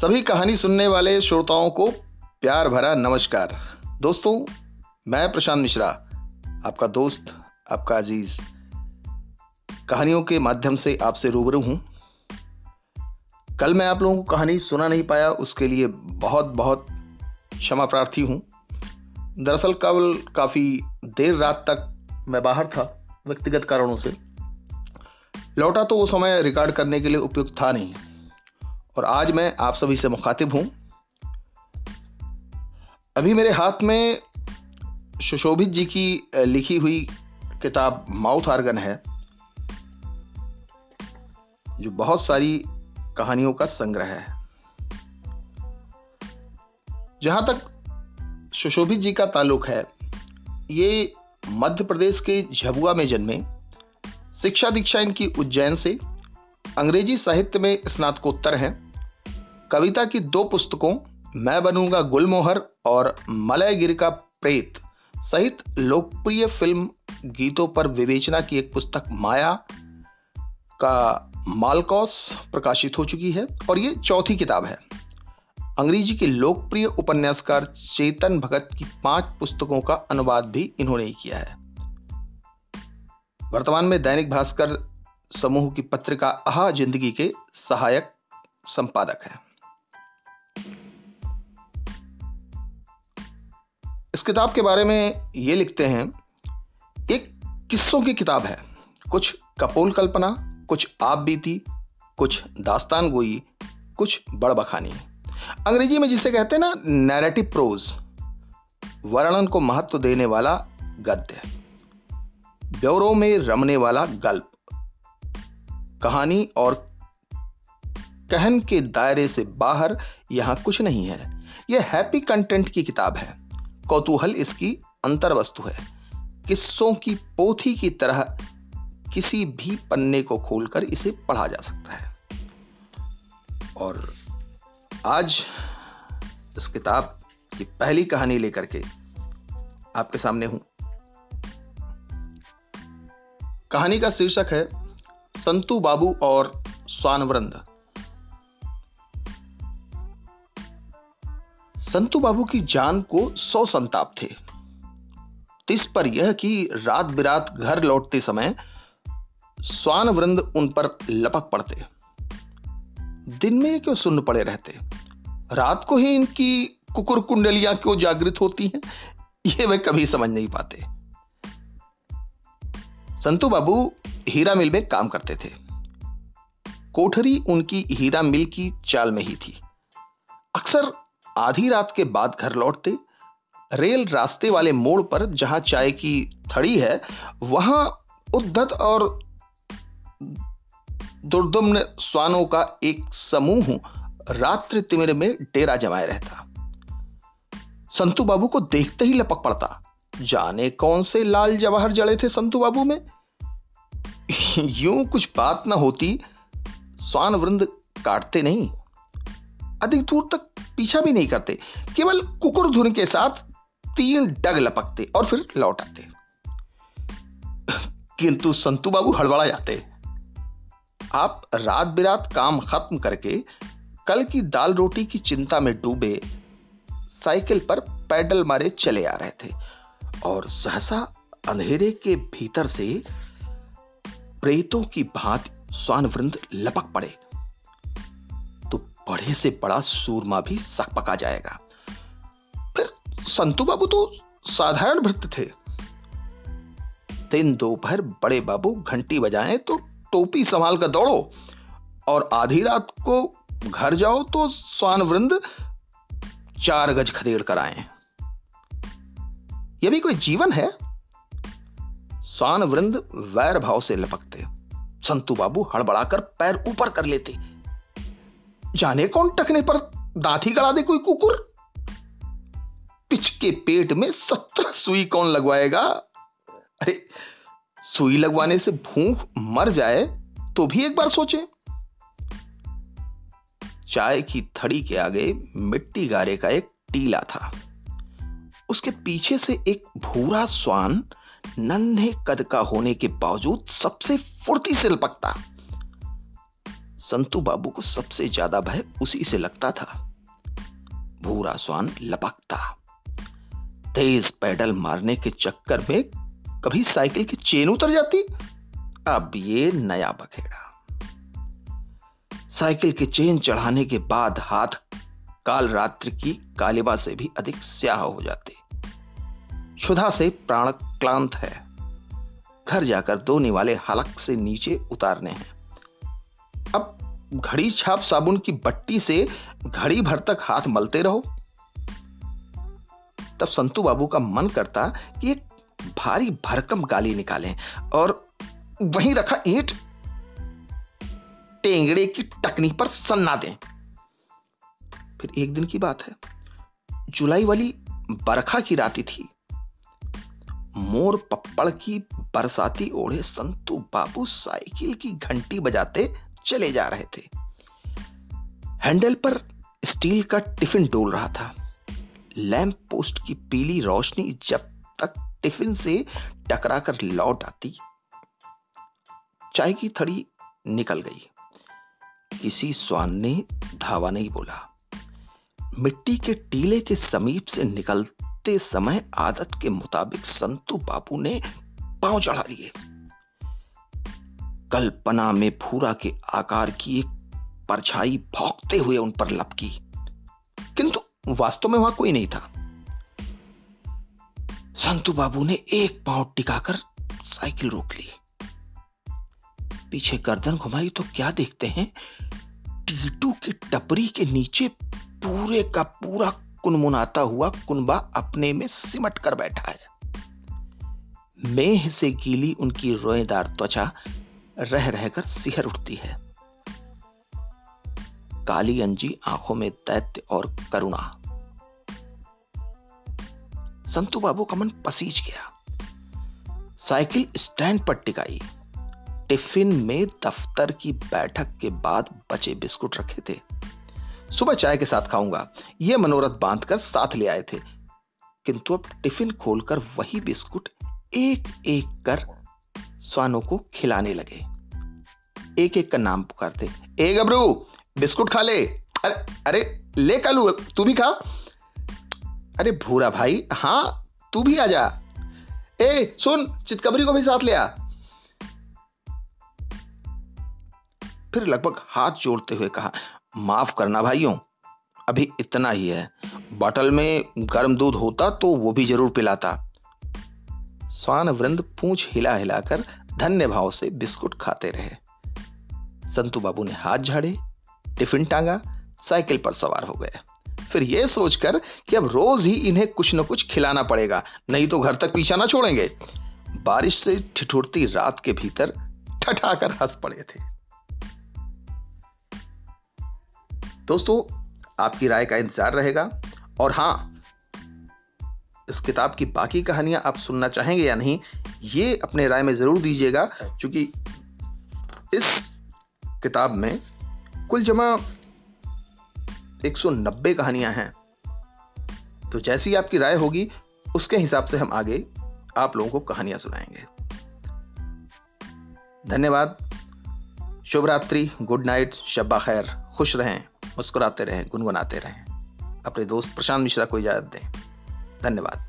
सभी कहानी सुनने वाले श्रोताओं को प्यार भरा नमस्कार। दोस्तों, मैं प्रशांत मिश्रा, आपका दोस्त, आपका अज़ीज़। कहानियों के माध्यम से आपसे रूबरू हूँ। कल मैं आप लोगों को कहानी सुना नहीं पाया, उसके लिए बहुत बहुत क्षमा प्रार्थी हूँ। दरअसल कल काफ़ी देर रात तक मैं बाहर था, व्यक्तिगत कारणों से। लौटा तो वो समय रिकॉर्ड करने के लिए उपयुक्त था नहीं। और आज मैं आप सभी से मुखातिब हूँ। अभी मेरे हाथ में सुशोभित जी की लिखी हुई किताब माउथ आर्गन है, जो बहुत सारी कहानियों का संग्रह है। जहाँ तक सुशोभित जी का ताल्लुक है, ये मध्य प्रदेश के झबुआ में जन्मे, शिक्षा दीक्षा इनकी उज्जैन से, अंग्रेज़ी साहित्य में स्नातकोत्तर हैं। कविता की दो पुस्तकों, मैं बनूँगा गुलमोहर और मलय गिर का प्रेत, सहित लोकप्रिय फ़िल्म गीतों पर विवेचना की एक पुस्तक माया का मालकॉस प्रकाशित हो चुकी है और ये चौथी किताब है। अंग्रेज़ी के लोकप्रिय उपन्यासकार चेतन भगत की पाँच पुस्तकों का अनुवाद भी इन्होंने ही किया है। वर्तमान में दैनिक भास्कर समूह की पत्रिका आहा ज़िंदगी के सहायक संपादक हैं। किताब के बारे में ये लिखते हैं, एक किस्सों की किताब है। कुछ कपोल कल्पना, कुछ आप बीती, कुछ दास्तान गोई, कुछ बड़बखानी अंग्रेज़ी में जिसे कहते हैं ना नैरेटिव प्रोज वर्णन को महत्व देने वाला गद्य ब्यौरों में रमने वाला गल्प। कहानी और कहन के दायरे से बाहर यहाँ कुछ नहीं है। यह हैप्पी कंटेंट की किताब है। कौतूहल इसकी अंतर वस्तु है। किस्सों की पोथी की तरह किसी भी पन्ने को खोलकर इसे पढ़ा जा सकता है। और आज इस किताब की पहली कहानी लेकर के आपके सामने हूँ। कहानी का शीर्षक है, संतू बाबू और स्वानवृंद। संतू बाबू की जान को सौ संताप थे। तिस पर यह कि रात बिरात घर लौटते समय स्वान वृंद उन पर लपक पड़ते। दिन में क्यों सुन्न पड़े रहते? रात को ही इनकी कुकुर कुंडलियाँ क्यों जागृत होती हैं? ये वे कभी समझ नहीं पाते। संतू बाबू हीरा मिल में काम करते थे। कोठरी उनकी हीरा मिल की चाल में ही थी। अक्सर आधी रात के बाद घर लौटते, रेल रास्ते वाले मोड़ पर जहाँ चाय की थड़ी है, वहाँ उद्धत और दुर्दम्न स्वानों का एक समूह रात्रि तिमिर में डेरा जमाए रहता। संतू बाबू को देखते ही लपक पड़ता, जाने कौन से लाल जवाहर जड़े थे संतू बाबू में? यूँ कुछ बात ना होती, स्वान वृंद काटते नहीं। अधिक दूर तक पीछा भी नहीं करते, केवल कुकुर धुन के साथ तीन डग लपकते और फिर लौट आते। किंतु संतू बाबू हड़बड़ा जाते। आप रात बिरात काम खत्म करके कल की दाल रोटी की चिंता में डूबे साइकिल पर पैडल मारे चले आ रहे थे और सहसा अंधेरे के भीतर से प्रेतों की भांति स्वान वृंद लपक पड़े। बड़े से बड़ा सूरमा भी सक पका जाएगा। फिर संतू बाबू तो साधारण भृत थे। दिन दोपहर बड़े बाबू घंटी बजाएँ तो टोपी संभाल कर दौड़ो और आधी रात को घर जाओ तो स्वान वृंद चार गज खदेड़ कर आए। यह भी कोई जीवन है? स्वान वृंद वैर भाव से लपकते। संतू बाबू हड़बड़ाकर पैर ऊपर कर लेते। जाने कौन टकने पर? दांत ही गड़ा दे कोई कुकुर। पिच के पेट में सत्रह सुई कौन लगवाएगा? अरे, सुई लगवाने से भूख मर जाए तो भी एक बार सोचे। चाय की थड़ी के आगे मिट्टी गारे का एक टीला था। उसके पीछे से एक भूरा स्वान नन्हे कद का होने के बावजूद सबसे फुर्ती से लपकता। संतू बाबू को सबसे ज़्यादा भय उसी से लगता था। भूरा स्वान लपकता। तेज पैडल मारने के चक्कर में कभी साइकिल की चेन उतर जाती। अब ये नया बखेड़ा। साइकिल की चेन चढ़ाने के बाद हाथ काल रात्रि की कालिबा से भी अधिक स्याह हो जाते। क्षुधा से प्राण क्लांत है। घर जाकर दो निवाले हलक से नीचे उतारने हैं। घड़ी छाप साबुन की बट्टी से घड़ी भर तक हाथ मलते रहो। तब संतू बाबू का मन करता कि एक भारी भरकम गाली निकालें और वहीं रखा ईंट टेंगड़े की टकनी पर सन्ना दें। फिर एक दिन की बात है। जुलाई वाली बरखा की राती थी। मोर पप्पड़ की बरसाती ओढ़े संतू बाबू साइकिल की घंटी बजाते चले जा रहे थे। हैंडल पर स्टील का टिफ़िन डोल रहा था। लैंप पोस्ट की पीली रोशनी जब तक टिफ़िन से टकराकर लौट आती, चाय की थड़ी निकल गई। किसी स्वान ने धावा नहीं बोला। मिट्टी के टीले के समीप से निकलते समय आदत के मुताबिक संतु बाबू ने पाँव चढ़ा लिए। कल्पना में फूरा के आकार की एक परछाई भौंकते हुए उन पर लपकी। किंतु वास्तव में वहाँ कोई नहीं था। संतु बाबू ने एक पाँव टिकाकर साइकिल रोक ली। पीछे गर्दन घुमाई तो क्या देखते हैं? टीटू की टपरी के नीचे पूरे का पूरा कुनमुनाता हुआ कुनबा अपने में सिमट कर बैठा है। मेह से गीली उनकी रोएदार त्वचा रह रहकर सिहर उठती है। काली अंजी आँखों में दैत्य और करुणा। संतू बाबू का मन पसीज गया। साइकिल स्टैंड पर टिकाई। टिफ़िन में दफ्तर की बैठक के बाद बचे बिस्कुट रखे थे। सुबह चाय के साथ खाऊँगा। यह मनोरथ बांधकर साथ ले आए थे। किंतु अब टिफ़िन खोलकर वही बिस्कुट एक एक कर स्वानों को खिलाने लगे। एक एक का नाम पुकारते, ए गबरू, बिस्कुट खा ले। अरे अरे, ले कालू, तू भी खा। अरे, भूरा भाई, हाँ, तू भी आ जा। ए, सुन, चितकबरी को भी साथ ले आ। फिर लगभग हाथ जोड़ते हुए कहा, माफ़ करना भाइयों, अभी इतना ही है। बॉटल में गर्म दूध होता तो वो भी ज़रूर पिलाता। स्वान वृंद पूछ हिला हिलाकर धन्य भाव से बिस्कुट खाते रहे। संतू बाबू ने हाथ झाड़े, टिफ़िन टांगा, साइकिल पर सवार हो गए। फिर यह सोचकर कि अब रोज ही इन्हें कुछ न कुछ खिलाना पड़ेगा, नहीं तो घर तक पीछा ना छोड़ेंगे। बारिश से ठिठुरती रात के भीतर ठठाकर हंस पड़े थे। दोस्तों, आपकी राय का इंतज़ार रहेगा। और हाँ इस किताब की बाकी कहानियाँ आप सुनना चाहेंगे या नहीं, ये अपने राय में ज़रूर दीजिएगा, क्योंकि इस किताब में कुल जमा 190 कहानियाँ हैं। तो जैसी आपकी राय होगी, उसके हिसाब से हम आगे आप लोगों को कहानियाँ सुनाएँगे। धन्यवाद। शुभ रात्रि। Good night. शब्बा खैर। खुश रहें। मुस्कुराते रहें। गुनगुनाते रहें। अपने दोस्त प्रशांत मिश्रा को इजाज़त दें। धन्यवाद।